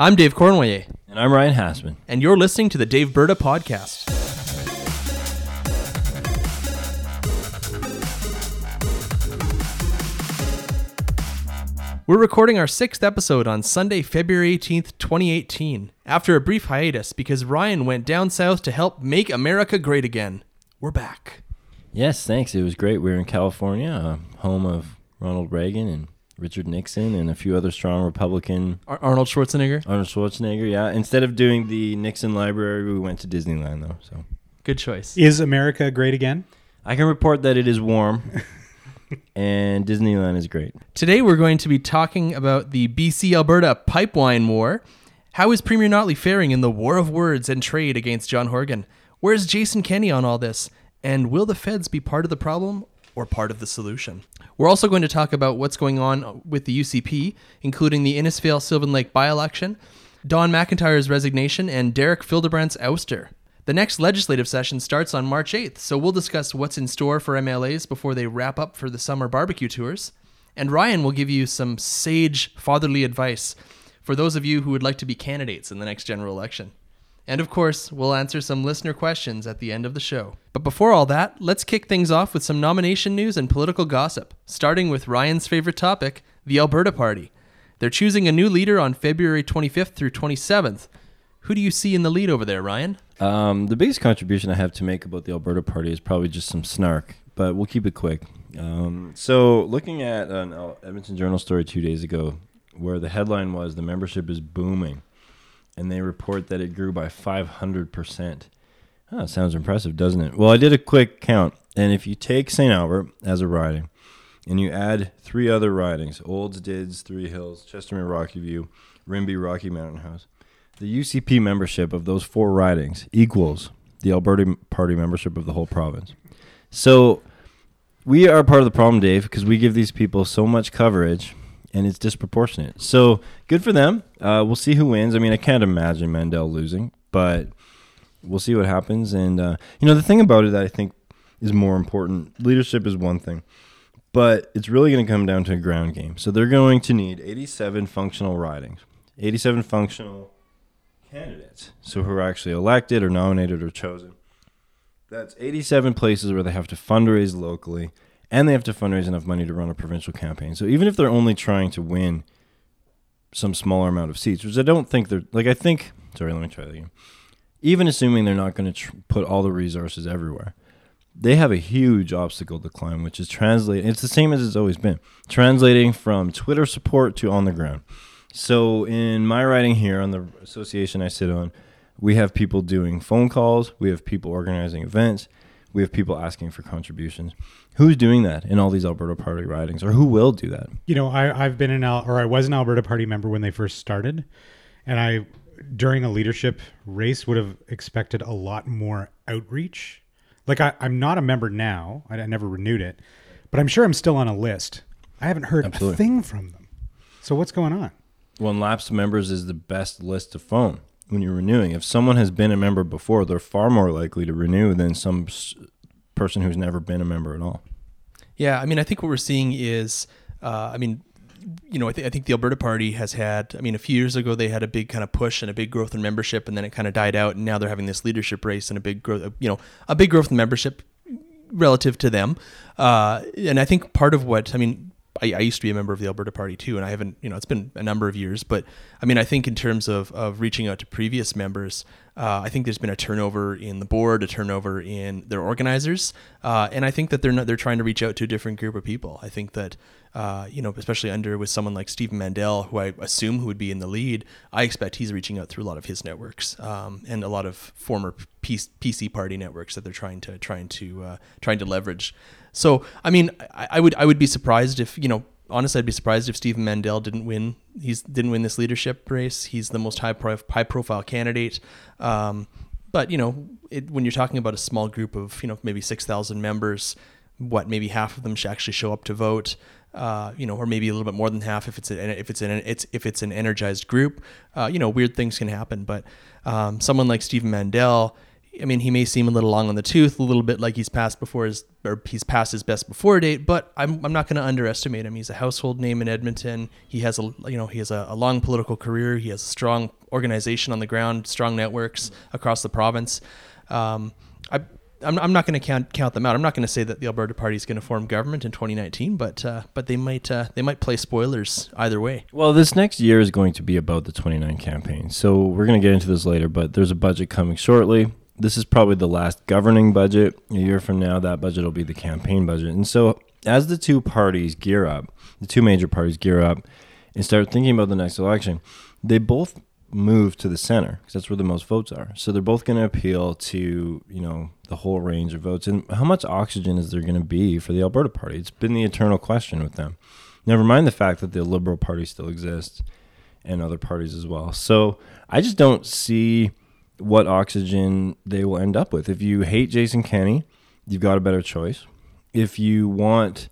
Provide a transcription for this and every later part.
I'm Dave Cournoyer, And I'm Ryan Hastman. and you're listening to the Daveberta Podcast. We're recording our sixth episode on Sunday, February 18th, 2018, after a brief hiatus because Ryan went down south to help make America great again. We're back. Yes, thanks. It was great. We were in California, uh, home of Ronald Reagan and Richard Nixon and a few other strong Republican. Ar- Arnold Schwarzenegger, Arnold Schwarzenegger, yeah. Instead of doing the Nixon Library, we went to Disneyland, though. So good choice. Is America great again? I can report that it is warm, and Disneyland is great. Today we're going to be talking about the BC Alberta pipeline war. How is Premier Notley faring in the war of words and trade against John Horgan? Where's Jason Kenney on all this? And will the feds be part of the problem or part of the solution? We're also going to talk about what's going on with the UCP, including the Innisfail Sylvan Lake by election, Don McIntyre's resignation, and Derek Fildebrandt's ouster. The next legislative session starts on March 8th, so we'll discuss what's in store for MLAs before they wrap up for the summer barbecue tours. And Ryan will give you some sage fatherly advice for those of you who would like to be candidates in the next general election. And of course, we'll answer some listener questions at the end of the show. But before all that, let's kick things off with some nomination news and political gossip, starting with Ryan's favorite topic, the Alberta Party. They're choosing a new leader on February 25th through 27th. Who do you see in the lead over there, Ryan? Um, the biggest contribution I have to make about the Alberta Party is probably just some snark, but we'll keep it quick. Um, so, looking at an Edmonton Journal story two days ago, where the headline was "The membership is booming," and they report that it grew by 500 percent. Oh, sounds impressive, doesn't it? Well, I did a quick count, and if you take St. Albert as a riding, and you add three other ridings Olds, Dids, Three Hills, Chestermere, Rocky View, Rimbey, Rocky Mountain House the UCP membership of those four ridings equals the Alberta Party membership of the whole province. So we are part of the problem, Dave, because we give these people so much coverage and it's disproportionate. So good for them. Uh, we'll see who wins. I mean, I can't imagine Mandel losing, but we'll see what happens. And, uh, you know, the thing about it that I think is more important leadership is one thing, but it's really going to come down to a ground game. So they're going to need 87 functional ridings, 87 functional candidates. So who are actually elected or nominated or chosen. That's 87 places where they have to fundraise locally and they have to fundraise enough money to run a provincial campaign. So even if they're only trying to win some smaller amount of seats, which I don't think they're like, I think, sorry, let me try that again. Even assuming they're not going to tr- put all the resources everywhere, they have a huge obstacle to climb, which is translating. It's the same as it's always been translating from Twitter support to on the ground. So in my writing here on the association I sit on, we have people doing phone calls, we have people organizing events, we have people asking for contributions. Who's doing that in all these Alberta Party ridings, or who will do that? You know, I, I've been an Al, or I was an Alberta Party member when they first started, and I during a leadership race would have expected a lot more outreach. Like I, I'm not a member now; I, I never renewed it, but I'm sure I'm still on a list. I haven't heard Absolutely. a thing from them. So what's going on? Well, and lapsed members is the best list to phone when you're renewing. If someone has been a member before, they're far more likely to renew than some person who's never been a member at all. Yeah, I mean, I think what we're seeing is, uh, I mean, you know, I, th- I think the Alberta Party has had, I mean, a few years ago they had a big kind of push and a big growth in membership, and then it kind of died out, and now they're having this leadership race and a big growth, you know, a big growth in membership relative to them. Uh, and I think part of what, I mean, I, I, used to be a member of the Alberta Party too, and I haven't, you know, it's been a number of years. But I mean, I think in terms of, of reaching out to previous members, uh, I think there's been a turnover in the board, a turnover in their organizers, uh, and I think that they're not, they're trying to reach out to a different group of people. I think that uh, you know, especially under with someone like Stephen Mandel, who I assume who would be in the lead, I expect he's reaching out through a lot of his networks um, and a lot of former PC party networks that they're trying to trying to uh, trying to leverage. So, I mean, I, I, would I would be surprised if you know, honestly, I'd be surprised if Stephen Mandel didn't win. He's didn't win this leadership race. He's the most high pro, high profile candidate. Um, but you know, it, when you're talking about a small group of you know maybe six thousand members, what maybe half of them should actually show up to vote. Uh, you know, or maybe a little bit more than half if it's a, if it's an it's if it's an energized group. Uh, you know, weird things can happen. But um, someone like Stephen Mandel, I mean, he may seem a little long on the tooth, a little bit like he's passed before his or he's past his best before date. But I'm, I'm not going to underestimate him. He's a household name in Edmonton. He has a you know he has a, a, long political career. He has a strong organization on the ground, strong networks across the province. Um, I I'm, I'm not going to count count them out. I'm not going to say that the Alberta Party is going to form government in 2019, but uh, but they might uh, they might play spoilers either way. Well, this next year is going to be about the 29 campaign, so we're going to get into this later. But there's a budget coming shortly. This is probably the last governing budget. A year from now, that budget will be the campaign budget. And so, as the two parties gear up, the two major parties gear up and start thinking about the next election, they both move to the center because that's where the most votes are. So they're both going to appeal to you know the whole range of votes. And how much oxygen is there going to be for the Alberta Party? It's been the eternal question with them. Never mind the fact that the Liberal Party still exists and other parties as well. So I just don't see what oxygen they will end up with. If you hate Jason Kenney, you've got a better choice. If you want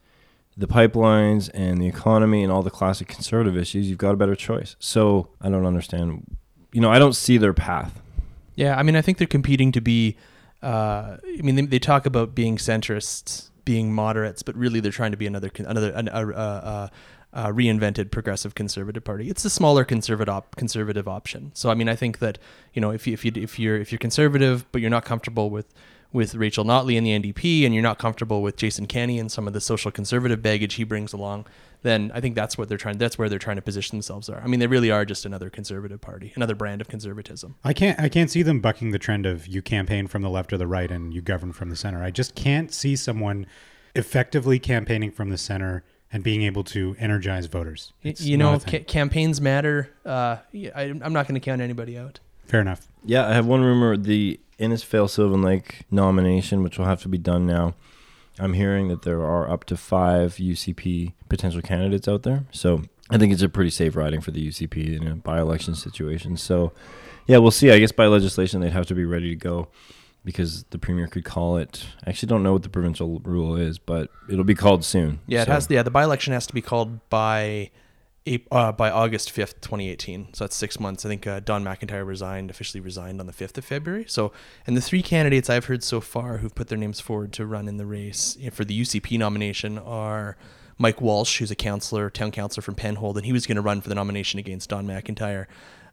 the pipelines and the economy and all the classic conservative issues, you've got a better choice. So I don't understand. You know, I don't see their path. Yeah, I mean, I think they're competing to be. Uh, I mean, they, they, talk about being centrists, being moderates, but really they're trying to be another another a, a, a, reinvented progressive conservative party. It's a smaller conservative op, conservative option. So I mean, I think that you know if you if you if you're if you're conservative but you're not comfortable with with Rachel Notley and the NDP and you're not comfortable with Jason Kenney and some of the social conservative baggage he brings along, then I think that's what they're trying that's where they're trying to position themselves are. I mean they really are just another conservative party, another brand of conservatism. I can't I can't see them bucking the trend of you campaign from the left or the right and you govern from the center. I just can't see someone effectively campaigning from the center and being able to energize voters. It's you know, ca- campaigns matter. Uh, I, I'm not going to count anybody out. Fair enough. Yeah, I have one rumor. The Innisfail Sylvan Lake nomination, which will have to be done now. I'm hearing that there are up to five UCP potential candidates out there. So I think it's a pretty safe riding for the UCP in a by election situation. So, yeah, we'll see. I guess by legislation, they'd have to be ready to go because the premier could call it. I actually don't know what the provincial rule is, but it'll be called soon. Yeah, it has. Yeah, the by election has to be called by uh, by August 5th, 2018. So that's six months. I think uh, Don McIntyre resigned, officially resigned on the 5th of February. So, and the three candidates I've heard so far who've put their names forward to run in the race for the UCP nomination are Mike Walsh, who's a councillor, town councillor from Penhold, and he was going to run for the nomination against Don McIntyre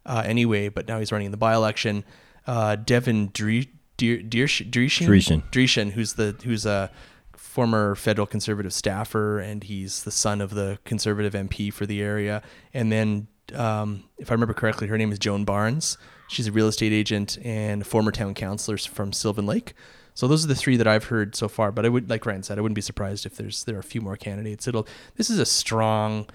uh, anyway, but now he's running in the by election. Uh, Devin Dreeshen, Dreeshen, who's the who's a former federal conservative staffer, and he's the son of the conservative MP for the area. And then, um, if I remember correctly, her name is Joan Barnes. She's a real estate agent and former town councilor from Sylvan Lake. So those are the three that I've heard so far. But I would, like Ryan said, I wouldn't be surprised if there's there are a few more candidates. It'll this is a strong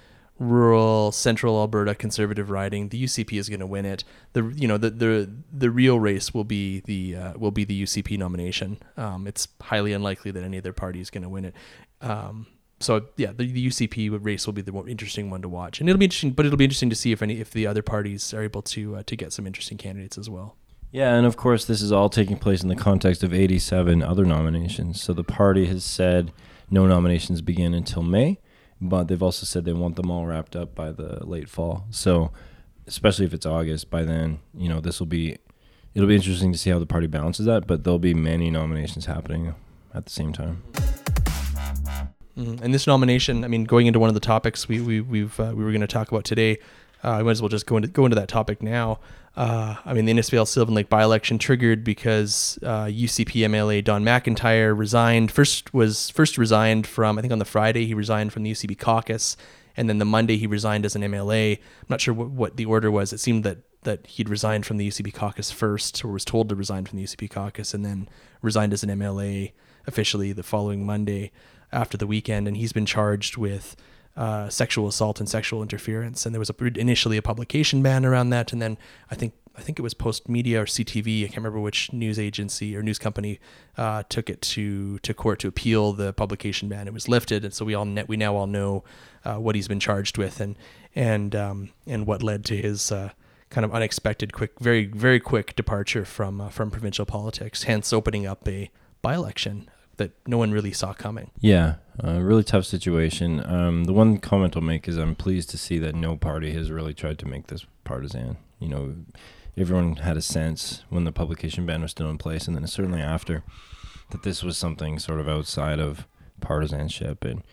rural central Alberta conservative riding. The UCP is going to win it. The you know the the the real race will be the uh, will be the UCP nomination. Um, it's highly unlikely that any other party is going to win it. Um, so yeah, the, the UCP race will be the more interesting one to watch, and it'll be interesting. But it'll be interesting to see if any if the other parties are able to uh, to get some interesting candidates as well. Yeah, and of course, this is all taking place in the context of 87 other nominations. So the party has said no nominations begin until May but they've also said they want them all wrapped up by the late fall. So, especially if it's August, by then, you know, this will be it'll be interesting to see how the party balances that, but there'll be many nominations happening at the same time. Mm-hmm. And this nomination, I mean, going into one of the topics we we we've uh, we were going to talk about today, uh, I might as well just go into go into that topic now. Uh, I mean, the Innisfail Sylvan Lake by-election triggered because uh, UCP MLA Don McIntyre resigned. First was first resigned from I think on the Friday he resigned from the UCP caucus, and then the Monday he resigned as an MLA. I'm not sure what, what the order was. It seemed that that he'd resigned from the UCP caucus first, or was told to resign from the UCP caucus, and then resigned as an MLA officially the following Monday after the weekend. And he's been charged with uh, sexual assault and sexual interference. And there was a, initially a publication ban around that, and then I think I think it was Postmedia or CTV. I can't remember which news agency or news company uh, took it to to court to appeal the publication ban. It was lifted, and so we all we now all know uh, what he's been charged with and and um, and what led to his uh, kind of unexpected, quick, very very quick departure from uh, from provincial politics. Hence, opening up a by election that no one really saw coming. Yeah, a really tough situation. Um, the one comment I'll make is I'm pleased to see that no party has really tried to make this partisan. you know, everyone had a sense when the publication ban was still in place, and then certainly after that this was something sort of outside of partisanship. And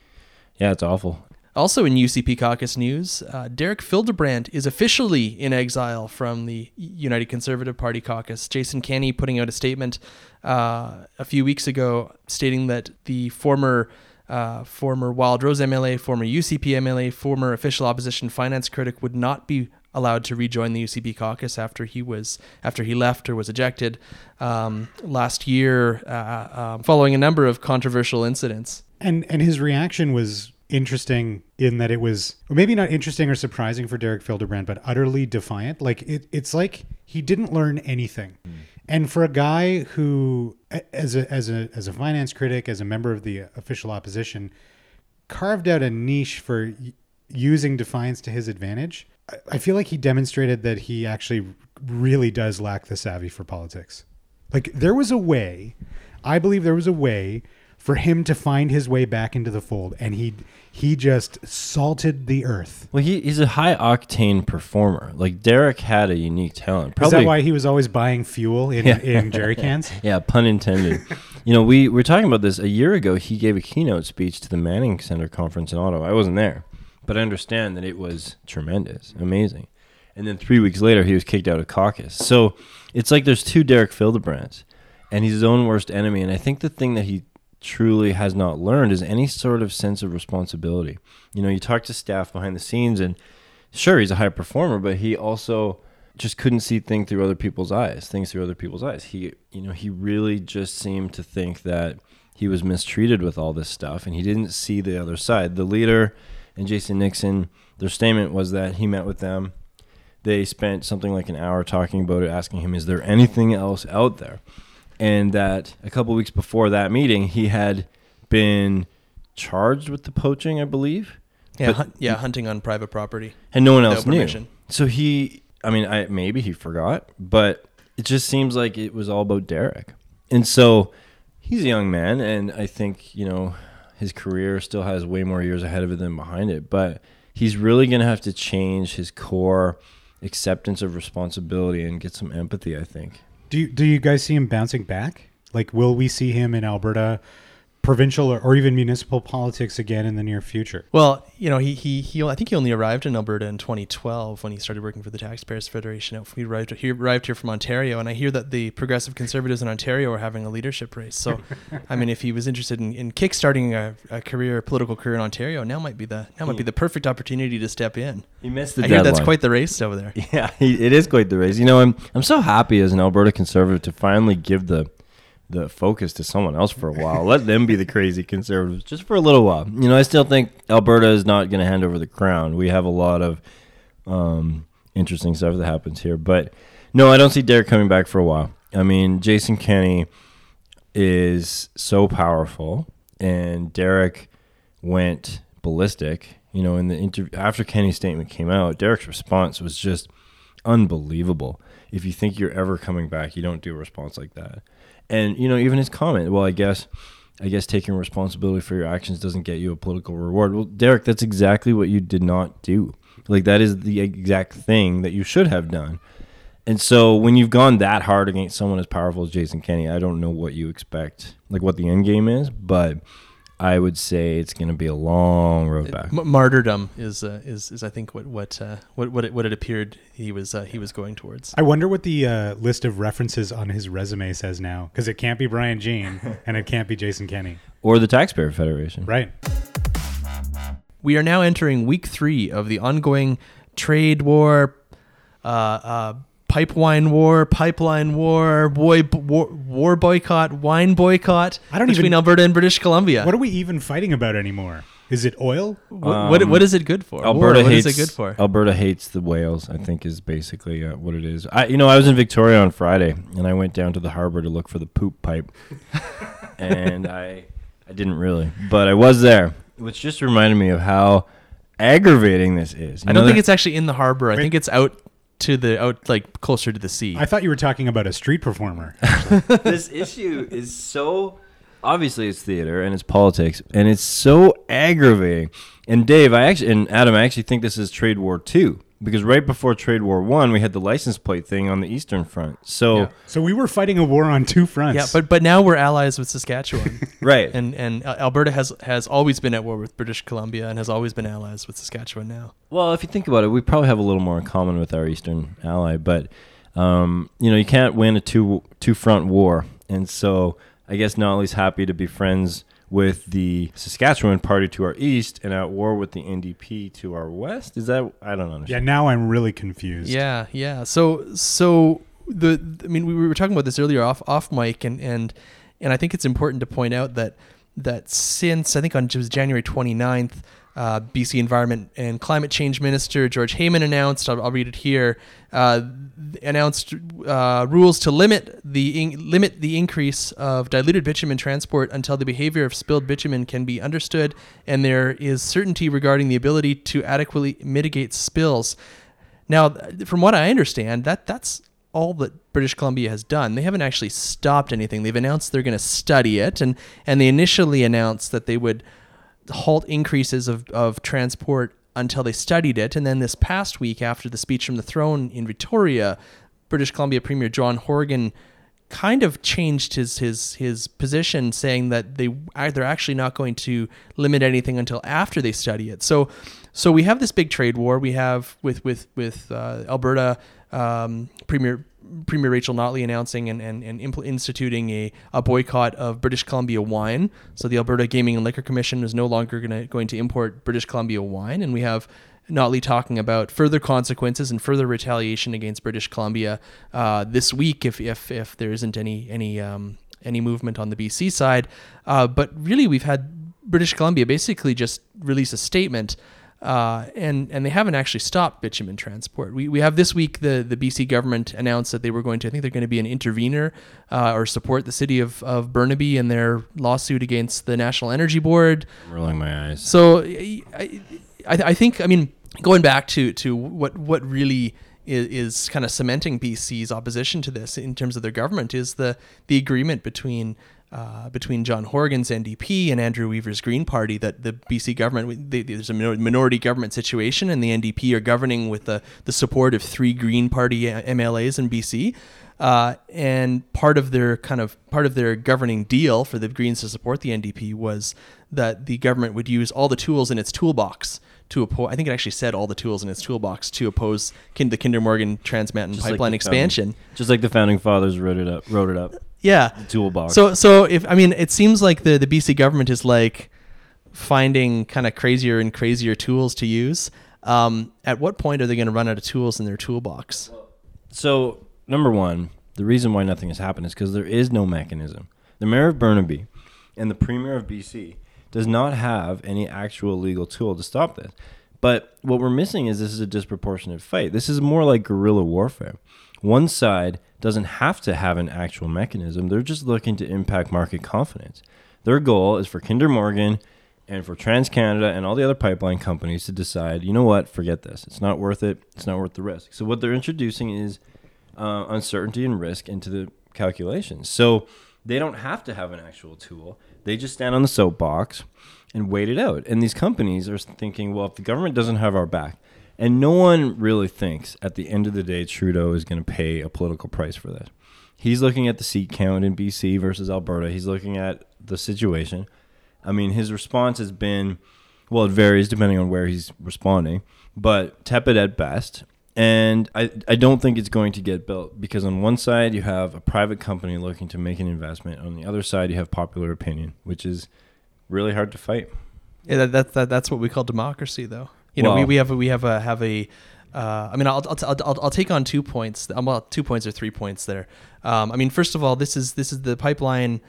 yeah, it's awful. Also in UCP caucus news, uh, Derek Fildebrandt is officially in exile from the United Conservative Party caucus. Jason Kenney putting out a statement uh, a few weeks ago stating that the former uh, former Wild Rose MLA, former UCP MLA, former official opposition finance critic would not be allowed to rejoin the UCP caucus after he was after he left or was ejected um, last year, uh, um, following a number of controversial incidents. And and his reaction was interesting in that it was or maybe not interesting or surprising for Derek Fildebrandt, but utterly defiant. Like it, it's like he didn't learn anything. Mm. And for a guy who, as a as a as a finance critic, as a member of the official opposition, carved out a niche for using defiance to his advantage, I feel like he demonstrated that he actually really does lack the savvy for politics. Like there was a way, I believe there was a way for him to find his way back into the fold, and he he just salted the earth. Well, he, he's a high octane performer. Like Derek had a unique talent. Probably, Is that why he was always buying fuel in, yeah. in jerry cans? yeah, pun intended. you know, we were talking about this a year ago. He gave a keynote speech to the Manning Center conference in Ottawa. I wasn't there, but I understand that it was tremendous, amazing. And then three weeks later, he was kicked out of caucus. So it's like there's two Derek Fildebrandts, and he's his own worst enemy. And I think the thing that he truly has not learned is any sort of sense of responsibility. You know, you talk to staff behind the scenes, and sure, he's a high performer, but he also just couldn't see things through other people's eyes, things through other people's eyes. He, you know, he really just seemed to think that he was mistreated with all this stuff, and he didn't see the other side. The leader and Jason Nixon, their statement was that he met with them. They spent something like an hour talking about it, asking him, "Is there anything else out there?" And that a couple weeks before that meeting, he had been charged with the poaching, I believe. Yeah, hun- yeah, hunting on private property, and no one else knew. Permission. So he, I mean, I maybe he forgot, but it just seems like it was all about Derek, and so he's a young man, and I think you know his career still has way more years ahead of it than behind it, but he's really going to have to change his core acceptance of responsibility and get some empathy. I think. Do you, do you guys see him bouncing back? Like, will we see him in Alberta provincial or, or, even municipal politics again in the near future? Well, you know, he, he, he, I think he only arrived in Alberta in 2012 when he started working for the Taxpayers Federation. He arrived, he arrived here from Ontario, and I hear that the progressive conservatives in Ontario are having a leadership race. So, I mean, if he was interested in, in kickstarting a, a career, a political career in Ontario, now might be the now might be the perfect opportunity to step in. He missed the I deadline. hear that's quite the race over there. Yeah, he, it is quite the race. You know, I'm I'm so happy as an Alberta conservative to finally give the the focus to someone else for a while. Let them be the crazy conservatives just for a little while. You know, I still think Alberta is not going to hand over the crown. We have a lot of um, interesting stuff that happens here, but no, I don't see Derek coming back for a while. I mean, Jason Kenney is so powerful, and Derek went ballistic. You know, in the interview after Kenney's statement came out, Derek's response was just unbelievable. If you think you're ever coming back, you don't do a response like that. And you know, even his comment, well, I guess I guess taking responsibility for your actions doesn't get you a political reward. Well, Derek, that's exactly what you did not do. Like that is the exact thing that you should have done. And so when you've gone that hard against someone as powerful as Jason Kenney, I don't know what you expect, like what the end game is, but I would say it's going to be a long road back. M- martyrdom is uh, is is I think what what uh, what what it, what it appeared he was uh, he was going towards. I wonder what the uh, list of references on his resume says now, because it can't be Brian Jean and it can't be Jason Kenney or the Taxpayer Federation. Right. We are now entering week three of the ongoing trade war, uh, uh, pipeline war, pipeline war, boy, war, war boycott, wine boycott I don't between even, Alberta and British Columbia. What are we even fighting about anymore? Is it oil? What, um, what, what is it good for? Alberta war, hates, what is it good for? Alberta hates the whales. I think is basically uh, what it is. I, you know, I was in Victoria on Friday, and I went down to the harbor to look for the poop pipe, and I, I didn't really, but I was there, which just reminded me of how aggravating this is. You I don't think it's actually in the harbor. I think it's out to the out like closer to the sea. I thought you were talking about a street performer. this issue is so obviously it's theater and it's politics and it's so aggravating. And Dave, I actually and Adam, I actually think this is trade war two because right before Trade War One, we had the license plate thing on the Eastern Front. So Yeah. So we were fighting a war on two fronts. Yeah, but but now we're allies with Saskatchewan, right, and and uh, Alberta has has always been at war with British Columbia and has always been allies with Saskatchewan. Now, Well, if you think about it, we probably have a little more in common with our eastern ally, but um, you know, you can't win a two two front war, and so I guess Notley's happy to be friends with the Saskatchewan party to our east and at war with the NDP to our west. Is that I don't understand. yeah, now I'm really confused. yeah, yeah. So so the I mean we were talking about this earlier off off mic, and and and I think it's important to point out that that since I think on it was January 29th, uh, BC Environment and Climate Change Minister George Heyman announced, I'll, I'll read it here, uh, announced uh, rules to limit the in, limit the increase of diluted bitumen transport until the behavior of spilled bitumen can be understood and there is certainty regarding the ability to adequately mitigate spills. Now, from what I understand, that that's all that British Columbia has done. They haven't actually stopped anything. They've announced they're going to study it, and and they initially announced that they would halt increases of, of transport until they studied it. And then this past week, after the speech from the throne in Victoria, British Columbia Premier John Horgan kind of changed his his his position, saying that they they're actually not going to limit anything until after they study it. So, so we have this big trade war. We have with with with uh, Alberta um, Premier Premier Rachel Notley announcing and, and, and impl- instituting a, a boycott of British Columbia wine. So the Alberta Gaming and Liquor Commission is no longer gonna, going to import British Columbia wine. And we have Notley talking about further consequences and further retaliation against British Columbia uh, this week if, if, if there isn't any, any, um, any movement on the BC side. Uh, but really, we've had British Columbia basically just release a statement uh, and and they haven't actually stopped bitumen transport. We, we have this week the, the BC government announced that they were going to I think they're going to be an intervener uh, or support the city of, of Burnaby in their lawsuit against the National Energy Board. I'm rolling my eyes. So I, I, I think I mean going back to to what what really is, is kind of cementing BC's opposition to this in terms of their government is the the agreement between uh, between John Horgan's NDP and Andrew Weaver's Green Party that the BC government they, there's a minority government situation and the NDP are governing with the the support of three Green Party MLAs in BC. Uh, and part of their kind of part of their governing deal for the Greens to support the NDP was that the government would use all the tools in its toolbox to oppose. I think it actually said all the tools in its toolbox to oppose kin- the Kinder Morgan Trans Mountain Just like pipeline expansion. founding- just like the founding fathers wrote it up. Wrote it up. Yeah, toolbox. so so if I mean it seems like the the BC government is like finding kind of crazier and crazier tools to use. Um, at what point are they going to run out of tools in their toolbox? So, number one, the reason why nothing has happened is because there is no mechanism. The mayor of Burnaby and the premier of BC does not have any actual legal tool to stop this. But what we're missing is this is a disproportionate fight. This is more like guerrilla warfare. One side doesn't have to have an actual mechanism, they're just looking to impact market confidence. Their goal is for Kinder Morgan and for TransCanada and all the other pipeline companies to decide, you know what, forget this. It's not worth it. It's not worth the risk. So what they're introducing is uh, uncertainty and risk into the calculations. So they don't have to have an actual tool. They just stand on the soapbox and wait it out. And these companies are thinking, well, if the government doesn't have our back, and no one really thinks at the end of the day Trudeau is going to pay a political price for this. He's looking at the seat count in BC versus Alberta. He's looking at the situation. I mean, his response has been, well, it varies depending on where he's responding, but tepid at best. And I, I don't think it's going to get built because on one side you have a private company looking to make an investment. On the other side you have popular opinion, which is really hard to fight. Yeah, that, that, that that's what we call democracy, though. You know, we, we have a, we have a have a. Uh, I mean, I'll, I'll, I'll, I'll take on two points. Well, two points or three points there. Um, I mean, first of all, this is this is the pipeline.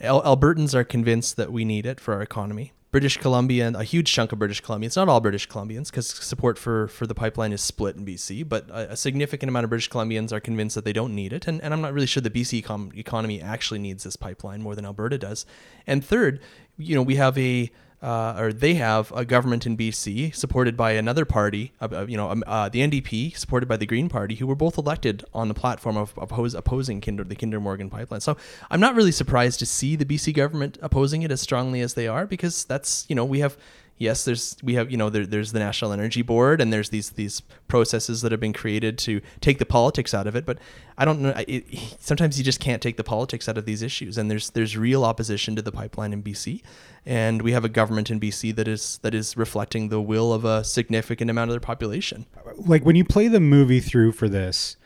Al- Albertans are convinced that we need it for our economy. British Columbia, a huge chunk of British Columbia. It's not all British Columbians because support for, for the pipeline is split in BC, but a, a significant amount of British Columbians are convinced that they don't need it. And, and I'm not really sure the BC econ- economy actually needs this pipeline more than Alberta does. And third, you know, we have a uh, or they have a government in BC supported by another party, uh, uh, you know, um, uh, the NDP supported by the Green Party, who were both elected on the platform of oppose, opposing Kinder, the Kinder Morgan pipeline. So I'm not really surprised to see the BC government opposing it as strongly as they are, because that's you know we have yes, there's we have you know there, there's the National Energy Board and there's these these processes that have been created to take the politics out of it. But I don't know. It, sometimes you just can't take the politics out of these issues, and there's there's real opposition to the pipeline in BC, and we have a government in BC that is that is reflecting the will of a significant amount of their population. Like when you play the movie through for this,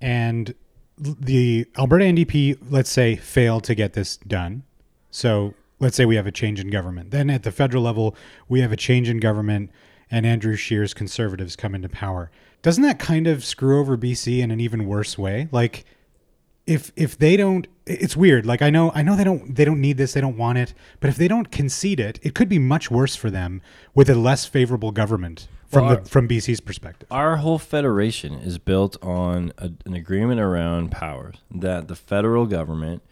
and the Alberta NDP, let's say, failed to get this done. So let's say we have a change in government. Then at the federal level, we have a change in government and Andrew Scheer's conservatives come into power. Doesn't that kind of screw over BC in an even worse way? Like if if they don't it's weird. Like I know I know they don't they don't need this, they don't want it, but if they don't concede it, it could be much worse for them with a less favorable government from Well, the from BC's perspective. Our whole federation is built on a, an agreement around powers that the federal government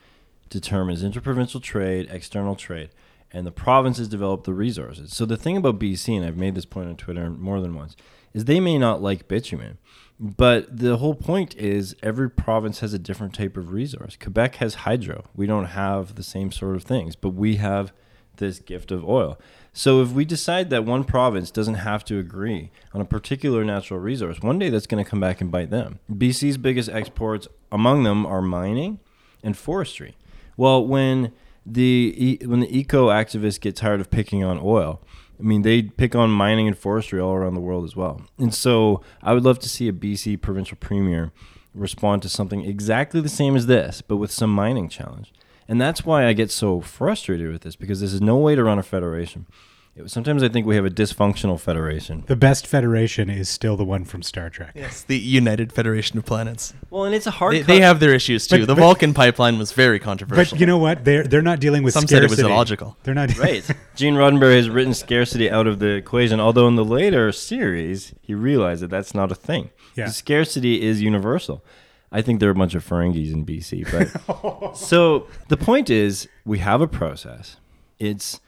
determines interprovincial trade, external trade, and the provinces develop the resources. So the thing about BC, and I've made this point on Twitter more than once, is they may not like bitumen, but the whole point is every province has a different type of resource. Quebec has hydro. We don't have the same sort of things, but we have this gift of oil. So if we decide that one province doesn't have to agree on a particular natural resource, one day that's going to come back and bite them. BC's biggest exports among them are mining and forestry. Well, when the when the eco activists get tired of picking on oil, I mean they pick on mining and forestry all around the world as well. And so I would love to see a BC provincial premier respond to something exactly the same as this, but with some mining challenge. And that's why I get so frustrated with this because this is no way to run a federation. It- Sometimes I think we have a dysfunctional federation. The best federation is still the one from Star Trek. Yes, the United Federation of Planets. Well, and it's a hard. They, they have their issues too. But- the but- Vulcan pipeline was very controversial. But you know what? They're they're not dealing with scarcity. Some said it was illogical. They're not right. Gene Roddenberry has written scarcity out of the equation, although in the later series he realized that that's not a thing. Yeah. Scarcity is universal. I think there are a bunch of Ferengis in BC, but so the point is we have a process. It's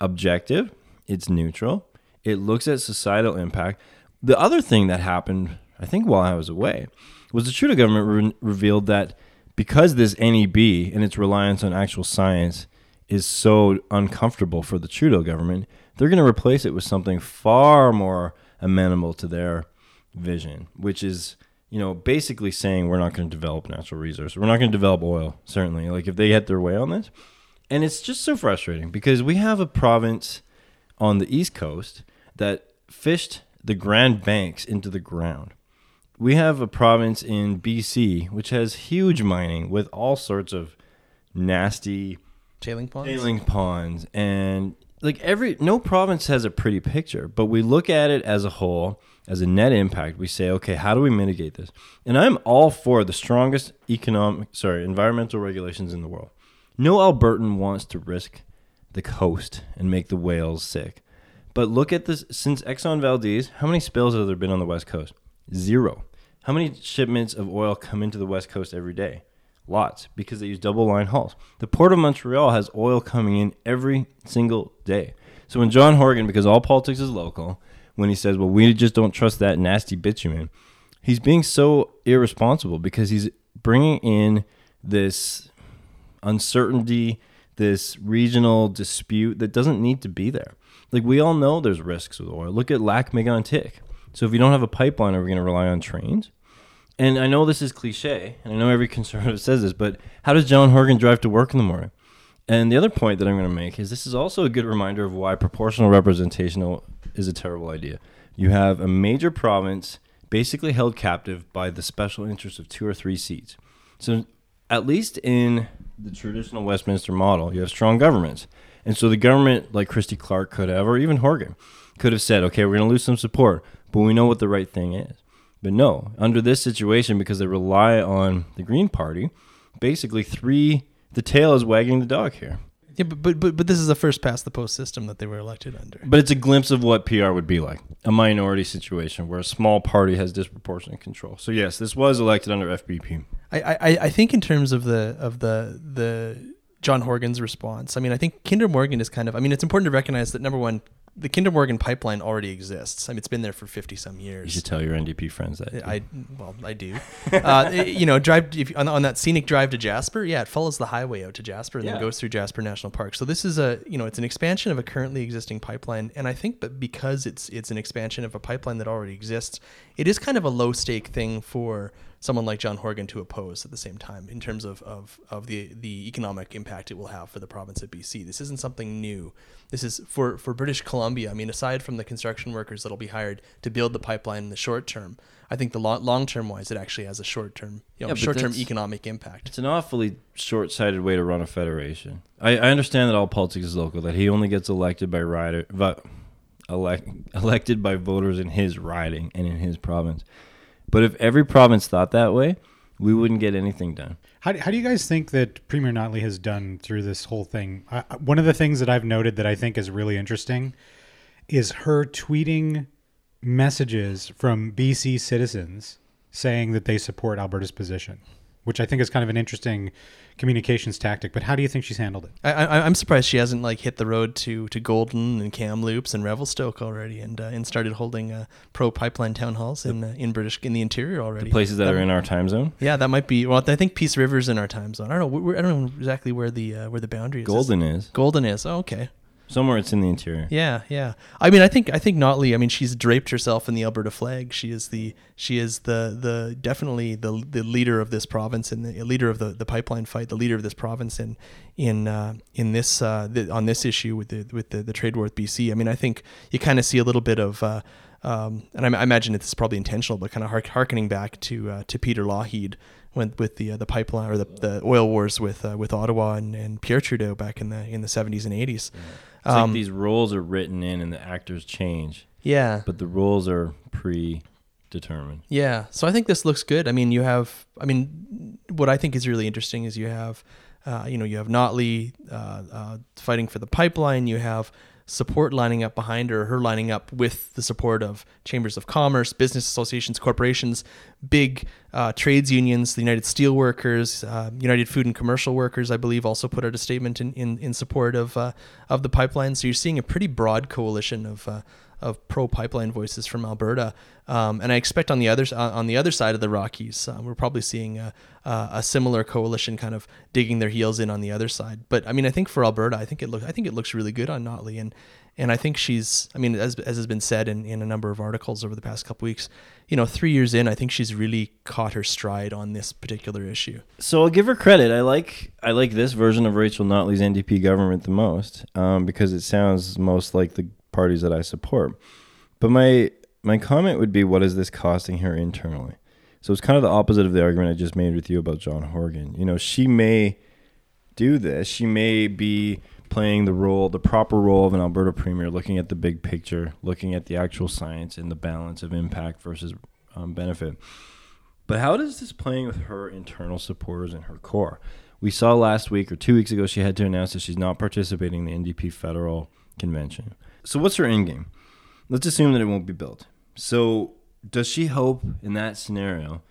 objective, it's neutral, it looks at societal impact. The other thing that happened, I think, while I was away, was the Trudeau government re- revealed that because this NEB and its reliance on actual science is so uncomfortable for the Trudeau government, they're going to replace it with something far more amenable to their vision, which is, you know, basically saying we're not going to develop natural resources. We're not going to develop oil, certainly. Like if they get their way on this. And it's just so frustrating because we have a province on the East Coast that fished the Grand Banks into the ground. We have a province in BC which has huge mining with all sorts of nasty Tailing ponds. tailing ponds and like every no province has a pretty picture, but we look at it as a whole as a net impact. We say, okay, how do we mitigate this? And I'm all for the strongest economic, sorry, environmental regulations in the world. No Albertan wants to risk the coast and make the whales sick. But look at this since Exxon Valdez, how many spills have there been on the West Coast? Zero. How many shipments of oil come into the West Coast every day? Lots, because they use double line hauls. The Port of Montreal has oil coming in every single day. So when John Horgan, because all politics is local, when he says, well, we just don't trust that nasty bitumen, he's being so irresponsible because he's bringing in this uncertainty, this regional dispute that doesn't need to be there. Like we all know there's risks with oil. Look at Lac Mégantic. So if you don't have a pipeline, are we going to rely on trains? And I know this is cliche, and I know every conservative says this, but how does John Horgan drive to work in the morning? And the other point that I'm going to make is this is also a good reminder of why proportional representation is a terrible idea. You have a major province basically held captive by the special interest of two or three seats. So, at least in the traditional Westminster model, you have strong governments. And so the government, like Christy Clark could have, or even Horgan, could have said, okay, we're going to lose some support, but we know what the right thing is. But no, under this situation, because they rely on the Green Party, basically three, the tail is wagging the dog here. Yeah, but, but but but this is the first past the post system that they were elected under. But it's a glimpse of what PR would be like a minority situation where a small party has disproportionate control. So, yes, this was elected under FBP. I, I I think in terms of the of the the John Horgan's response, I mean, I think Kinder Morgan is kind of. I mean, it's important to recognize that number one, the Kinder Morgan pipeline already exists. I mean, it's been there for fifty some years. You should tell your NDP friends that. I well, I do. Uh, it- you know, drive if, on, on that scenic drive to Jasper. Yeah, it follows the highway out to Jasper and Yeah. then goes through Jasper National Park. So this is a you know it's an expansion of a currently existing pipeline, and I think that because it's it's an expansion of a pipeline that already exists, it is kind of a low stake thing for someone like John Horgan to oppose at the same time in terms of, of, of the the economic impact it will have for the province of BC. This isn't something new. This is for, for British Columbia. I mean, aside from the construction workers that'll be hired to build the pipeline in the short term, I think the long long term wise, it actually has a short term you know Yeah, short term economic impact. It's an awfully short-sighted way to run a federation. I, I understand that all politics is local. That he only gets elected by rider, but elect, elected by voters in his riding and in his province. But if every province thought that way, we wouldn't get anything done. How, do- how do you guys think that Premier Notley has done through this whole thing? Uh, one of the things that I've noted that I think is really interesting is her tweeting messages from BC citizens saying that they support Alberta's position, which I think is kind of an interesting communications tactic. But how do you think she's handled it? I, I, I'm surprised she hasn't like hit the road to, to Golden and Kamloops and Revelstoke already, and uh, and started holding uh, pro pipeline town halls in uh, in British in the interior already. Places that That are in our time zone. Yeah, that might be. Well, I think Peace River's in our time zone. I don't know. Where, I don't know exactly where the uh, where the boundary is. Golden is Golden is. Oh, okay. Somewhere. It's in the interior. Yeah, yeah. I mean, I think I think Notley. I mean, she's draped herself in the Alberta flag. She is the she is the the definitely the the leader of this province and the leader of the, the pipeline fight. The leader of this province in in uh, in this uh, the, on this issue with the with the, the trade war with BC. I mean, I think you kind of see a little bit of. Uh, um, and I, I imagine it's probably intentional, but kind of hark, harkening back to uh, to Peter Lougheed when with the uh, the pipeline or the, the oil wars with uh, with Ottawa and, and Pierre Trudeau back in the in the seventies and eighties. It's like these roles are written in and the actors change, yeah, but the rules are predetermined. Yeah, so I think this looks good. I mean, you have, I mean, what I think is really interesting is you have, uh, you know, you have Notley uh, uh, fighting for the pipeline. You have support lining up behind her, her lining up with the support of chambers of commerce, business associations, corporations, big uh, trades unions, the United Steelworkers, uh, United Food and Commercial Workers, I believe, also put out a statement in, in, in support of uh, of the pipeline. So you're seeing a pretty broad coalition of uh, of pro pipeline voices from Alberta, um, and I expect on the other uh, on the other side of the Rockies, uh, we're probably seeing a, a, a similar coalition kind of digging their heels in on the other side. But I mean, I think for Alberta, I think it look I think it looks really good on Notley, and and I think she's I mean, as as has been said in, in a number of articles over the past couple weeks, you know, three years in, I think she's really caught her stride on this particular issue. So I'll give her credit. I like I like this version of Rachel Notley's NDP government the most um, because it sounds most like the parties that I support. But my my comment would be, what is this costing her internally? So it's kind of the opposite of the argument I just made with you about John Horgan. You know, she may do this. She may be playing the role, the proper role of an Alberta premier, looking at the big picture, looking at the actual science and the balance of impact versus um, benefit. But how does this playing with her internal supporters and her core? We saw last week or two weeks ago she had to announce that she's not participating in the NDP federal convention. So what's her end game? Let's assume that it won't be built. So does she hope in that scenario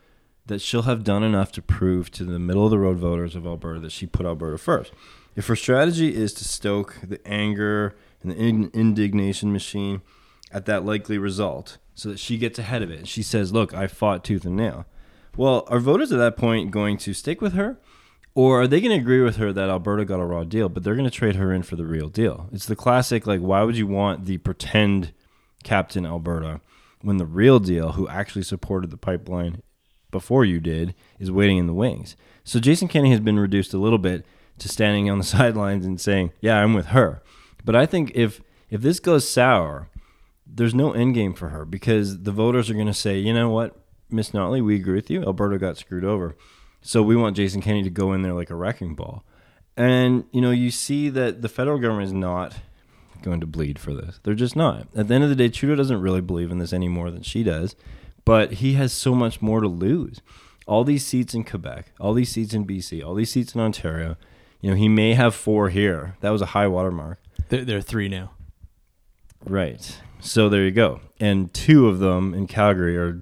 that she'll have done enough to prove to the middle of the road voters of Alberta that she put Alberta first? If her strategy is to stoke the anger and the in- indignation machine at that likely result so that she gets ahead of it and she says, Look, I fought tooth and nail. Well, are voters at that point going to stick with her? Or are they going to agree with her that Alberta got a raw deal, but they're going to trade her in for the real deal? It's the classic, like, why would you want the pretend Captain Alberta when the real deal, who actually supported the pipeline before you did, is waiting in the wings? So Jason Kenney has been reduced a little bit to standing on the sidelines and saying, "Yeah, I'm with her." But I think if if this goes sour, there's no end game for her because the voters are going to say, "You know what, Miss Notley, we agree with you. Alberta got screwed over." So we want Jason Kenney to go in there like a wrecking ball. And you know, you see that the federal government is not going to bleed for this. They're just not. At the end of the day, Trudeau doesn't really believe in this any more than she does, but he has so much more to lose. All these seats in Quebec, all these seats in BC, all these seats in Ontario. You know, he may have four here. That was a high watermark. There, there are three now. Right. So there you go. And two of them in Calgary are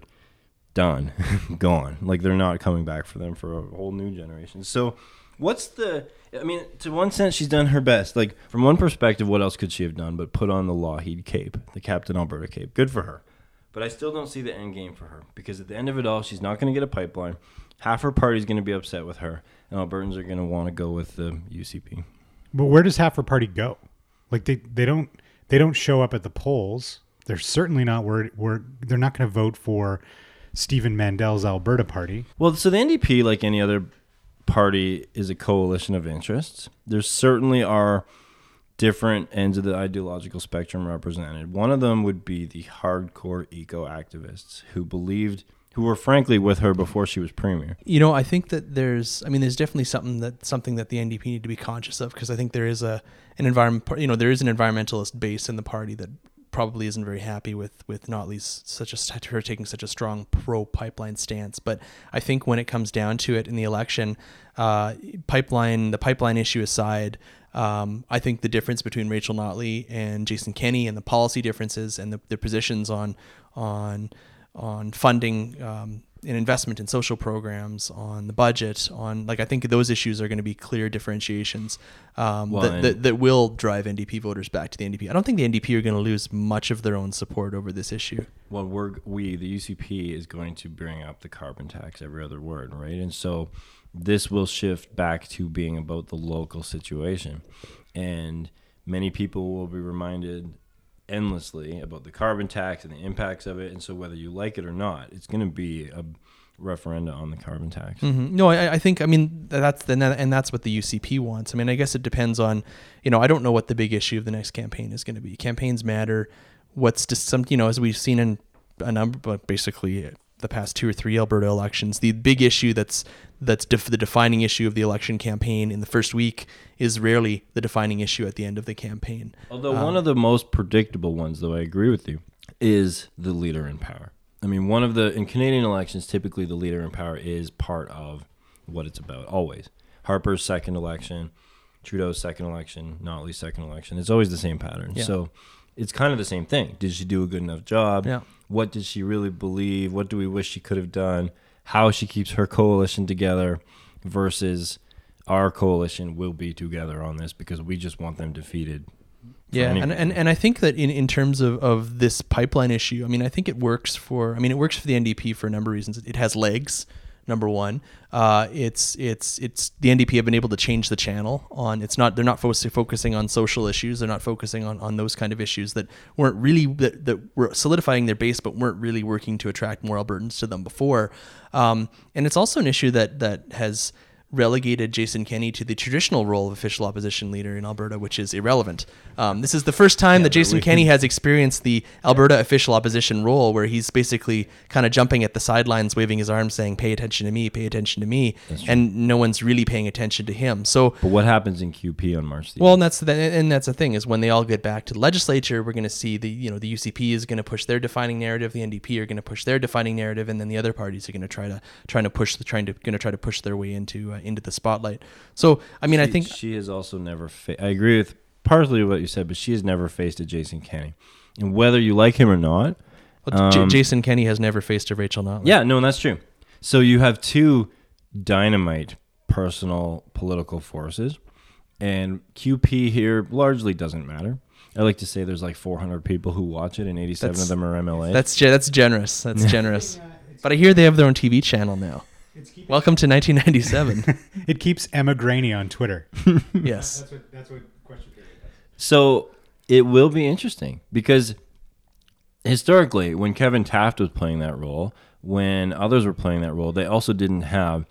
done, gone. Like they're not coming back for them for a whole new generation. So What's the? I mean, to one sense, she's done her best. Like from one perspective, what else could she have done but put on the Lougheed cape, the Captain Alberta cape? Good for her. But I still don't see the end game for her because at the end of it all, she's not going to get a pipeline. Half her party's going to be upset with her, and Albertans are going to want to go with the UCP. But where does half her party go? Like they, they don't they don't show up at the polls. They're certainly not where where they're not going to vote for Stephen Mandel's Alberta Party. Well, so the NDP, like any other party, is a coalition of interests. There certainly are different ends of the ideological spectrum represented. One of them would be the hardcore eco activists who believed, who were frankly with her before she was premier. You know, I think that there's, I mean, there's definitely something that something that the NDP need to be conscious of because I think there is a an environment, you know, there is an environmentalist base in the party that probably isn't very happy with with Notley's such a her taking such a strong pro pipeline stance. But I think when it comes down to it in the election, uh, pipeline the pipeline issue aside, um, I think the difference between Rachel Notley and Jason Kenney and the policy differences and the, their positions on on on funding um, an investment in social programs, on the budget, on like I think those issues are going to be clear differentiations um, Well, that, that that will drive NDP voters back to the NDP. I don't think the NDP are going to lose much of their own support over this issue. Well, we're we the UCP is going to bring up the carbon tax every other word, right? And so this will shift back to being about the local situation, and many people will be reminded endlessly about the carbon tax and the impacts of it. And so whether you like it or not, it's going to be a referenda on the carbon tax. Mhm. No, I, I think I mean that's the and that's what the UCP wants. I mean, I guess it depends on, you know, I don't know what the big issue of the next campaign is going to be. Campaigns matter. What's just some, you know, as we've seen in a number, but basically the past two or three Alberta elections, the big issue that's that's def- the defining issue of the election campaign in the first week is rarely the defining issue at the end of the campaign. Although um, one of the most predictable ones, though I agree with you, is the leader in power. I mean, one of the in Canadian elections, typically the leader in power is part of what it's about. Always, Harper's second election, Trudeau's second election, Notley's second election. It's always the same pattern. Yeah. So it's kind of the same thing. Did she do a good enough job? Yeah. What did she really believe? What do we wish she could have done? How she keeps her coalition together versus our coalition will be together on this because we just want them defeated. Yeah, and, and and I think that in, in terms of, of this pipeline issue, I mean, I think it works for. I mean, it works for the NDP for a number of reasons. It has legs. Number one, uh, it's it's it's the NDP have been able to change the channel on. It's not they're not fo- focusing on social issues. They're not focusing on, on those kind of issues that weren't really that, that were solidifying their base, but weren't really working to attract more Albertans to them before. Um, and it's also an issue that that has relegated Jason Kenney to the traditional role of official opposition leader in Alberta, which is irrelevant. Um, this is the first time that Jason we Kenney has experienced the Alberta official opposition role, where he's basically kind of jumping at the sidelines, waving his arms, saying, "Pay attention to me, pay attention to me," and no one's really paying attention to him. So. But what happens in QP on March Well, and that's the, and that's the thing is when they all get back to the legislature, we're going to see the you know the UCP is going to push their defining narrative, the NDP are going to push their defining narrative, and then the other parties are going to try to trying to push the trying to going to try to push their way into uh, into the spotlight. So I mean, I think she has also never. Fa- I agree with partially what you said, but she has never faced a Jason Kenney, and whether you like him or not, well, J- um, Jason Kenney has never faced a Rachel Notley. yeah, no, that's true. So you have two dynamite personal political forces, and QP here largely doesn't matter. I like to say there's like 400 people who watch it, and 87 That's- of them are MLA. that's that's generous. That's generous. But I hear they have their own TV channel now. Welcome to 1997. It keeps Emma Graney on Twitter. yes. That's what that's what question period does. So it will be interesting because historically, when Kevin Taft was playing that role, when others were playing that role, they also didn't have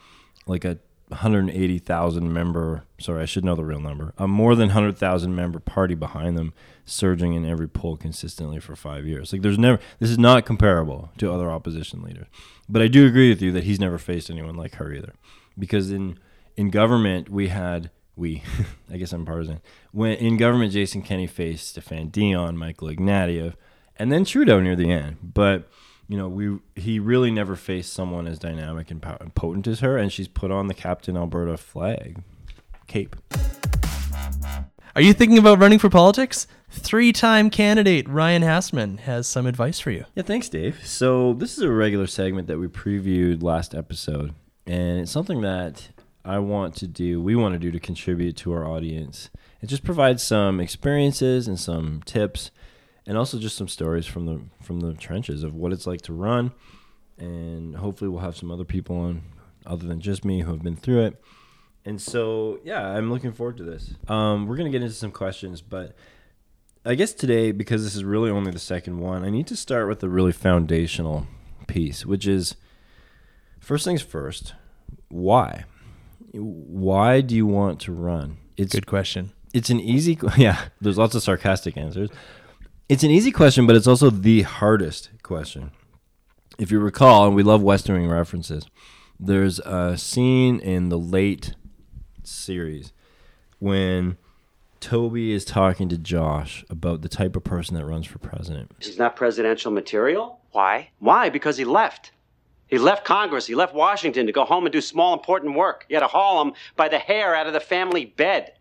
like a 180,000 member, sorry, I should know the real number, a more than 100,000 member party behind them surging in every poll consistently for five years. Like there's never, this is not comparable to other opposition leaders. But I do agree with you that he's never faced anyone like her either. Because in, in government, we had, we, I guess I'm partisan. When in government, Jason Kenney faced Stéphane Dion, Michael Ignatieff, and then Trudeau near the end. But you know, we he really never faced someone as dynamic and and potent as her, and she's put on the Captain Alberta flag cape. Are you thinking about running for politics? Three-time candidate Ryan Hastman has some advice for you. Yeah, thanks, Dave. So this is a regular segment that we previewed last episode, and it's something that I want to do, we want to do to contribute to our audience and just provide some experiences and some tips and also just some stories from the from the trenches of what it's like to run and hopefully we'll have some other people on other than just me who have been through it. And so, yeah, I'm looking forward to this. Um, we're going to get into some questions, but I guess today, because this is really only the second one, I need to start with the really foundational piece, which is first things first, why? Why do you want to run? It's a Good question. it's an easy yeah there's lots of sarcastic answers it's an easy question but it's also the hardest question if you recall and we love West Wing references there's a scene in the late series when toby is talking to josh about the type of person that runs for president He's not presidential material? Why? Why? Because he left. He left Congress. He left Washington to go home and do small, important work. You had to haul him by the hair out of the family bed.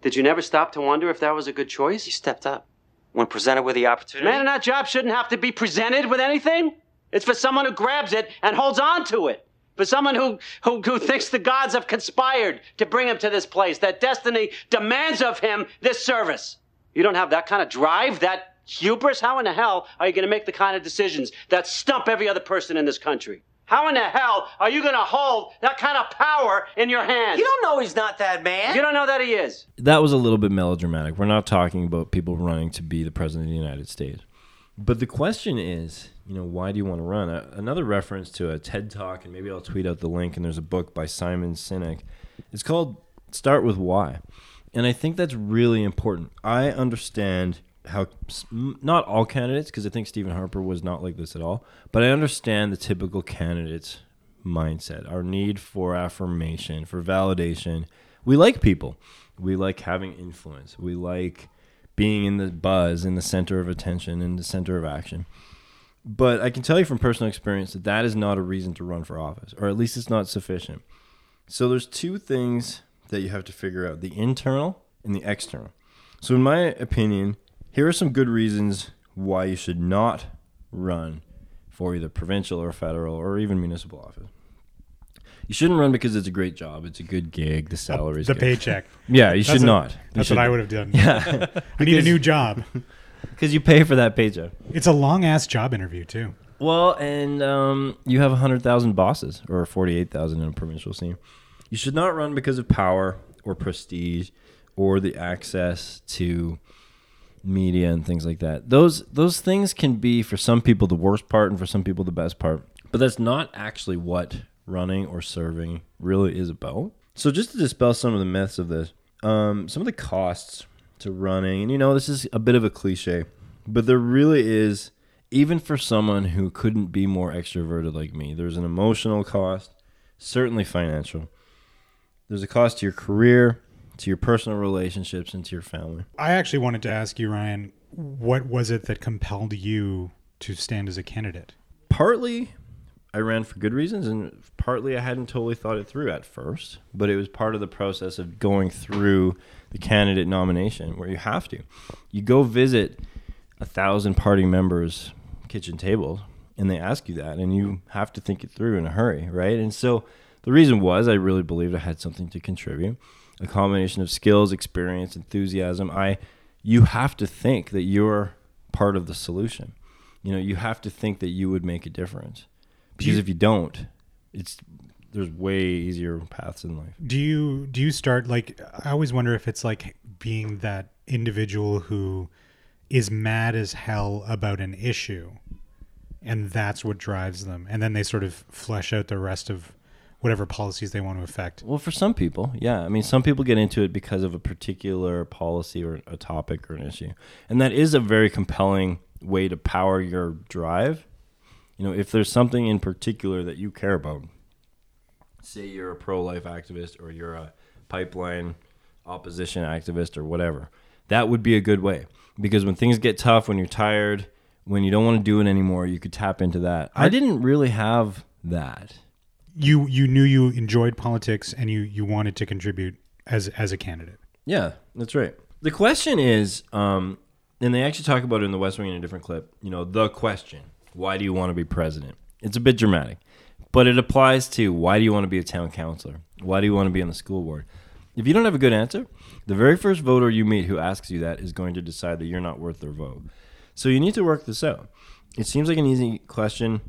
Did you never stop to wonder if that was a good choice? He stepped up. When presented with the opportunity. Man in that job shouldn't have to be presented with anything. It's for someone who grabs it and holds on to it. For someone who, who, who thinks the gods have conspired to bring him to this place, that destiny demands of him this service. You don't have that kind of drive, that hubris? How in the hell are you going to make the kind of decisions that stump every other person in this country? How in the hell are you going to hold that kind of power in your hands? You don't know he's not that man. You don't know that he is. that was a little bit melodramatic we're not talking about people running to be the president of the united states but the question is you know why do you want to run? A, another reference to a ted talk and maybe i'll tweet out the link and there's a book by simon sinek. It's called start with why. And i think that's really important. I understand how not all candidates because i think stephen harper was not like this at all but i understand the typical candidate's mindset our need for affirmation for validation. We like people. We like having influence. We like being in the buzz in the center of attention in the center of action but i can tell you from personal experience that that is not a reason to run for office or at least it's not sufficient so there's two things that you have to figure out the internal and the external so in my opinion here are some good reasons why you should not run for either provincial or federal or even municipal office you shouldn't run because it's a great job it's a good gig the salary is the good. paycheck. yeah you should a- not You That's should- what I would have done. yeah I need a new job. because you pay for that paycheck It's a long ass job interview too. Well, and um, you have 100,000 bosses, or 48,000 in a provincial scene. You should not run because of power or prestige or the access to media and things like that. Those those things can be for some people the worst part and for some people the best part. But that's not actually what running or serving really is about. So just to dispel some of the myths of this, um, some of the costs to running, and you know this is a bit of a cliche, but there really is even for someone who couldn't be more extroverted like me, there's an emotional cost, certainly financial. There's a cost to your career, to your personal relationships, and to your family. I actually wanted to ask you, Ryan, what was it that compelled you to stand as a candidate? Partly, I ran for good reasons, and partly I hadn't totally thought it through at first, but it was part of the process of going through the candidate nomination where you have to. You go visit a thousand party members' kitchen tables, and they ask you that, and you have to think it through in a hurry, right? And so the reason was I really believed I had something to contribute, a combination of skills, experience, enthusiasm. I, you have to think that you're part of the solution. You know, you have to think that you would make a difference, because you- if you don't, it's there's way easier paths in life. Do you do you start like I always wonder if it's like being that individual who is mad as hell about an issue and that's what drives them and then they sort of flesh out the rest of whatever policies they want to affect. Well, for some people, yeah. I mean, some people get into it because of a particular policy or a topic or an issue. And that is a very compelling way to power your drive. You know, if there's something in particular that you care about, say you're a pro life activist or you're a pipeline opposition activist or whatever, that would be a good way. Because when things get tough, when you're tired, when you don't want to do it anymore, you could tap into that. I didn't really have that. You you knew you enjoyed politics and you you wanted to contribute as as a candidate. Yeah, that's right. The question is, um, and they actually talk about it in the West Wing in a different clip. You know, the question: Why do you want to be president? It's a bit dramatic, But it applies to why do you want to be a town councilor? Why do you want to be on the school board? If you don't have a good answer, the very first voter you meet who asks you that is going to decide that you're not worth their vote. So you need to work this out. It seems like an easy question,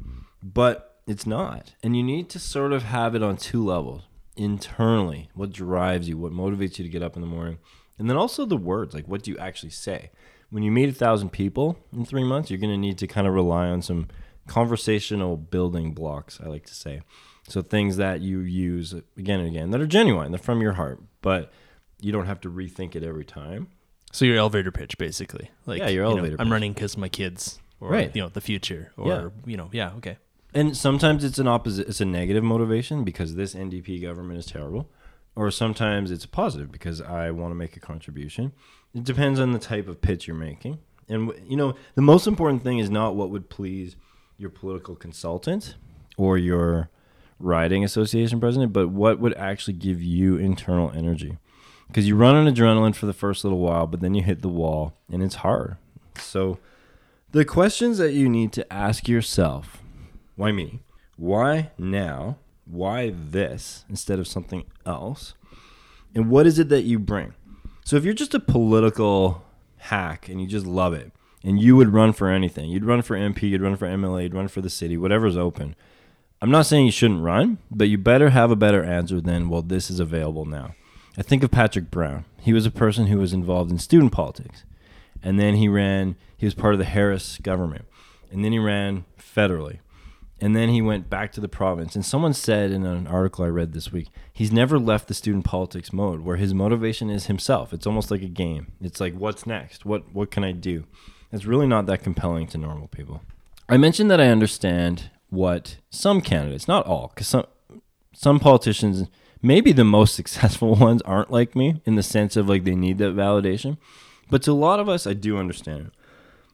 but it's not. And you need to sort of have it on two levels internally what drives you, what motivates you to get up in the morning, and then also the words like what do you actually say. When you meet a thousand people in three months, you're going to need to kind of rely on some conversational building blocks, I like to say. So things that you use again and again that are genuine, they're from your heart, but you don't have to rethink it every time. So your elevator pitch, basically. Like, Yeah, your you know, elevator I'm running because my kids, or Right. you know, the future, or Yeah. you know, yeah, okay. And sometimes it's an opposite, it's a negative motivation because this NDP government is terrible, or sometimes it's positive because I want to make a contribution. It depends on the type of pitch you're making. And you know, the most important thing is not what would please your political consultant or your riding association president, but what would actually give you internal energy. Because you run on adrenaline for the first little while, but then you hit the wall and it's hard. So the questions that you need to ask yourself why me? Why now? Why this instead of something else? And what is it that you bring? So if you're just a political hack and you just love it and you would run for anything, you'd run for MP, you'd run for MLA, you'd run for the city, whatever's open. I'm not saying you shouldn't run, but you better have a better answer than, well, this is available now. I think of Patrick Brown. He was a person who was involved in student politics. And then he ran, he was part of the Harris government. And then he ran federally. And then he went back to the province. And someone said in an article I read this week, he's never left the student politics mode where his motivation is himself. It's almost like a game. It's like, what's next? What what can I do? It's really not that compelling to normal people. I mentioned that I understand what some candidates, not all, because some some politicians, maybe the most successful ones, aren't like me in the sense of like they need that validation. But to a lot of us, I do understand it.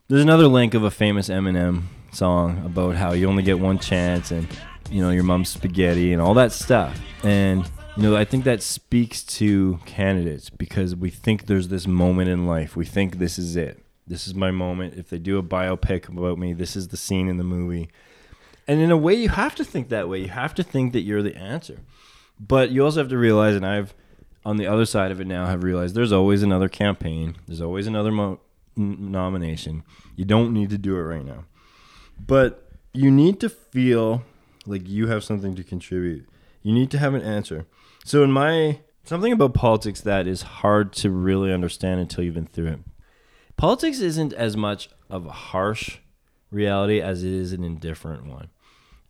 There's another link of a famous Eminem song about how you only get one chance and you know your mom's spaghetti and all that stuff. And you know, I think that speaks to candidates because we think there's this moment in life. We think this is it. This is my moment. If they do a biopic about me, this is the scene in the movie. And in a way, you have to think that way. You have to think that you're the answer. But you also have to realize, and I've on the other side of it now have realized there's always another campaign. There's always another mo- n- nomination. You don't need to do it right now. But you need to feel like you have something to contribute. You need to have an answer. So in my something about politics that is hard to really understand until you've been through it. Politics isn't as much of a harsh reality as it is an indifferent one.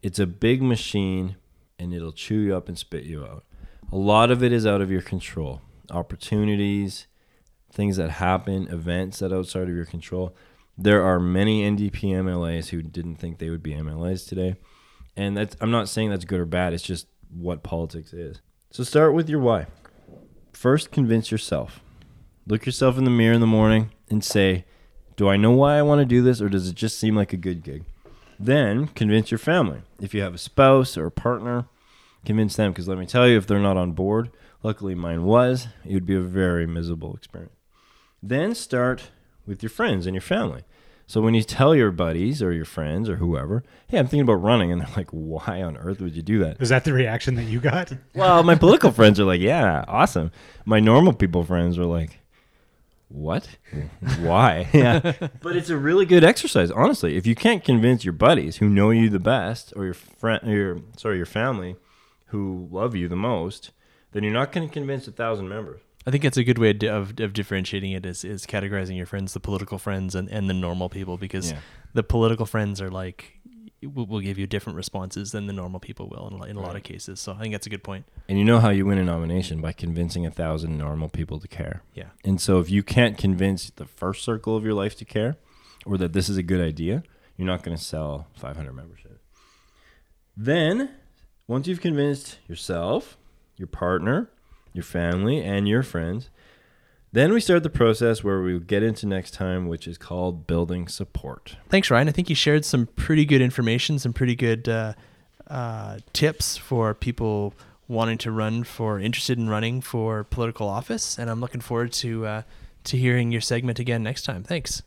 It's a big machine and it'll chew you up and spit you out. A lot of it is out of your control. Opportunities, things that happen, events that are outside of your control. There are many NDP MLAs who didn't think they would be MLAs today. And that's I'm not saying that's good or bad, it's just what politics is. So start with your why. First, convince yourself. Look yourself in the mirror in the morning and say, Do I know why I want to do this or does it just seem like a good gig? Then convince your family. If you have a spouse or a partner, convince them because let me tell you, if they're not on board, luckily mine was, it would be a very miserable experience. Then start with your friends and your family. So when you tell your buddies or your friends or whoever, hey, I'm thinking about running, and they're like, why on earth would you do that? Is that the reaction that you got? Well, my political friends are like, yeah, awesome. My normal people friends are like, what? Why? yeah. But it's a really good exercise, honestly. If you can't convince your buddies who know you the best or your friend your sorry, your family who love you the most, then you're not going to convince a thousand members. I think it's a good way of, of, of differentiating it is, is categorizing your friends, the political friends, and, and the normal people, because Yeah. the political friends are like will, will give you different responses than the normal people will in, a lot- in a lot of cases. So I think that's a good point. And you know how you win a nomination by convincing a thousand normal people to care. Yeah. And so if you can't convince the first circle of your life to care or that this is a good idea, you're not going to sell 500 memberships. Then, once you've convinced yourself, your partner, your family, and your friends, then we start the process where we get into next time, which is called building support. Thanks, Ryan. I think you shared some pretty good information, some pretty good uh, uh, tips for people wanting to run for, interested in running for political office. And I'm looking forward to uh, to hearing your segment again next time. Thanks.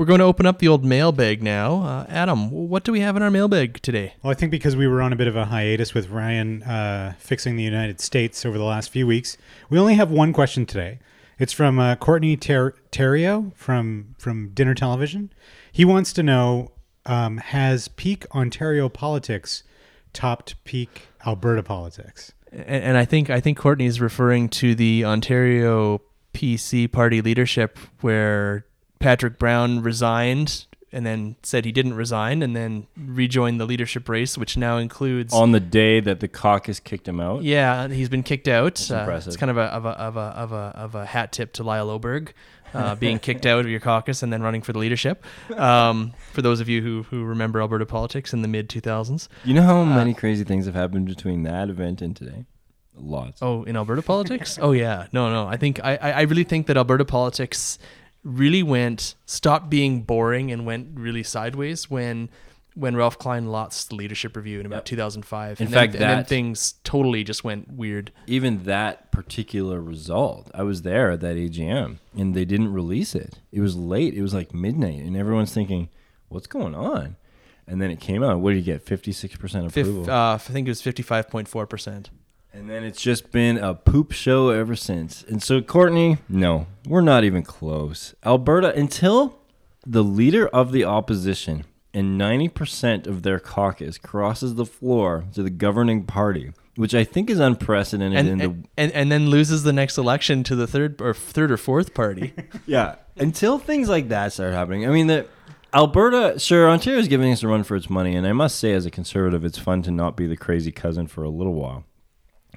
We're going to open up the old mailbag now. Uh, Adam, what do we have in our mailbag today? Well, I think because we were on a bit of a hiatus with Ryan uh, fixing the United States over the last few weeks, we only have one question today. It's from uh, Courtney Ter- Terrio from from Dinner Television. He wants to know: um, Has peak Ontario politics topped peak Alberta politics? And, and I think I think Courtney is referring to the Ontario PC party leadership, where Patrick Brown resigned and then said he didn't resign, and then rejoined the leadership race, which now includes On the day that the caucus kicked him out. Yeah, he's been kicked out. That's Uh, impressive. it's kind of a of a of a of a of a hat tip to Lyle Oberg, uh, being kicked out of your caucus and then running for the leadership. Um, for those of you who who remember Alberta politics in the mid two thousands. You know how many crazy things have happened between that event and today? Lots. Oh, in Alberta politics? oh yeah, no, no. I think I I I really think that Alberta politics really went stopped being boring and went really sideways when. When Ralph Klein lost the leadership review in about Yep. 2005, In and fact, then, and then that- things totally just went weird. Even that particular result, I was there at that AGM, and they didn't release it. It was late. It was like midnight, and everyone's thinking, "What's going on?" And then it came out. What did you get? Fifty-six percent Fif- approval. uh, I think it was 55.4 percent. And then it's just been a poop show ever since. And so, Courtney, no, we're not even close. Alberta, until the leader of the opposition and 90% of their caucus crosses the floor to the governing party, which I think is unprecedented and, in the and, and and then loses the next election to the third or third or fourth party. Yeah. Until things like that start happening. I mean, the Alberta, sure, Ontario is giving us a run for its money, and I must say, as a conservative, it's fun to not be the crazy cousin for a little while.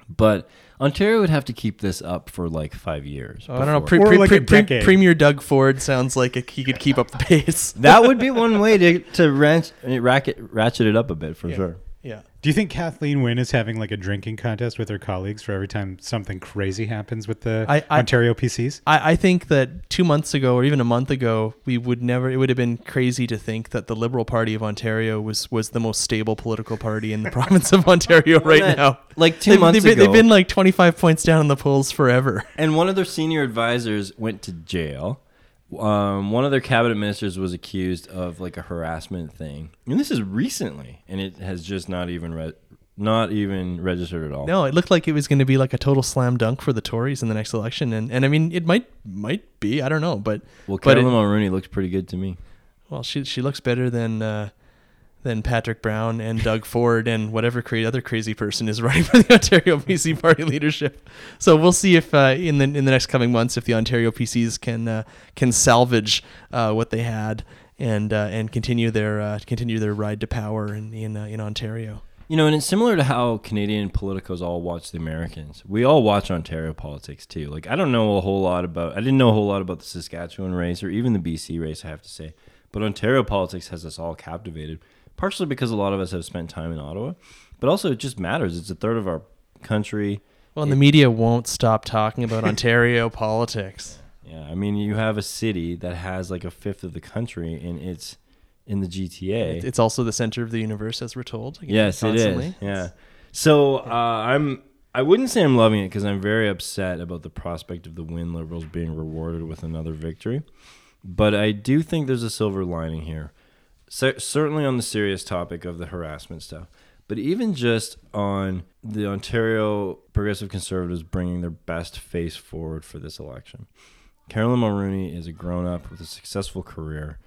But Ontario would have to keep this up for like five years. Oh, I don't know. Pre, Or pre, like pre, a pre- decade. Premier Doug Ford sounds like a, he could keep up the pace. that would be one way to to ranch, racket, ratchet it up a bit for sure. Yeah. Do you think Kathleen Wynne is having like a drinking contest with her colleagues for every time something crazy happens with the I- I- Ontario PCs? I, I think that two months ago or even a month ago, we would never. It would have been crazy to think that the Liberal Party of Ontario was was the most stable political party in the province of Ontario right that- now. like two They've- months they've, been- They've been like twenty five points down in the polls forever. And one of their senior advisors went to jail. Um, one of their cabinet ministers was accused of like a harassment thing, and this is recently, and it has just not even re- not even registered at all. No, it looked like it was going to be like a total slam dunk for the Tories in the next election, and, and I mean it might might be. I don't know, but Well, Caroline Mulroney looks pretty good to me. Well, she she looks better than uh, than Patrick Brown and Doug Ford and whatever cra- other crazy person is running for the Ontario PC party leadership. So we'll see if uh, in the in the next coming months if the Ontario PCs can uh, can salvage uh, what they had and uh, and continue their uh, continue their ride to power in in, uh, in Ontario. You know, and it's similar to how Canadian politicos all watch the Americans. We all watch Ontario politics too. Like I don't know a whole lot about I didn't know a whole lot about the Saskatchewan race or even the BC race, I have to say. But Ontario politics has us all captivated, partially because a lot of us have spent time in Ottawa, but also it just matters. It's a third of our country. Well, and the media won't stop talking about Ontario politics. Yeah, I mean, you have a city that has like a fifth of the country and it's in the GTA. It's also the center of the universe, as we're told. Yes, it constantly. is. Yeah. So uh, I'm. I wouldn't say I'm loving it because I'm very upset about the prospect of the Wynne Liberals being rewarded with another victory. But I do think there's a silver lining here. Cer- certainly on the serious topic of the harassment stuff, but even just on the Ontario Progressive Conservatives bringing their best face forward for this election. Caroline Mulroney is a grown up with a successful career.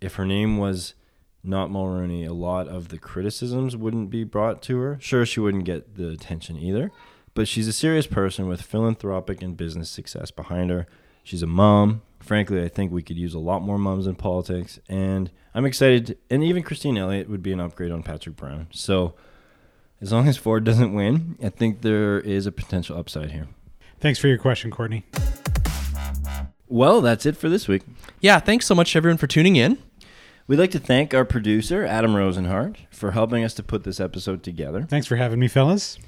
If her name was not Mulroney, a lot of the criticisms wouldn't be brought to her. Sure, she wouldn't get the attention either, but she's a serious person with philanthropic and business success behind her. She's a mom. Frankly, I think we could use a lot more moms in politics, and I'm excited. And even Christine Elliott would be an upgrade on Patrick Brown. So, as long as Ford doesn't win, I think there is a potential upside here. Thanks for your question, Courtney. Well, that's it for this week. Yeah, thanks so much everyone for tuning in. We'd like to thank our producer, Adam Rozenhart, for helping us to put this episode together. Thanks for having me, fellas.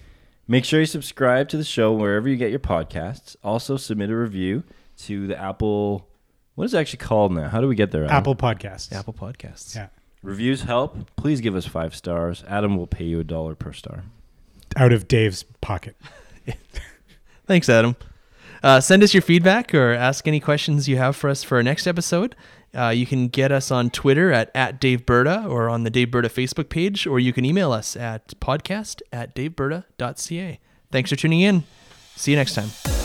Make sure you subscribe to the show wherever you get your podcasts. Also, submit a review to the Apple. What is it actually called now? How do we get there? Adam? Apple Podcasts. Apple Podcasts. Yeah. Reviews help. Please give us five stars. Adam will pay you a dollar per star. Out of Dave's pocket. Thanks, Adam. Uh, send us your feedback or ask any questions you have for us for our next episode. Uh, you can get us on Twitter at, at Daveberta or on the Daveberta Facebook page, or you can email us at podcast at daveberta.ca. Thanks for tuning in. See you next time.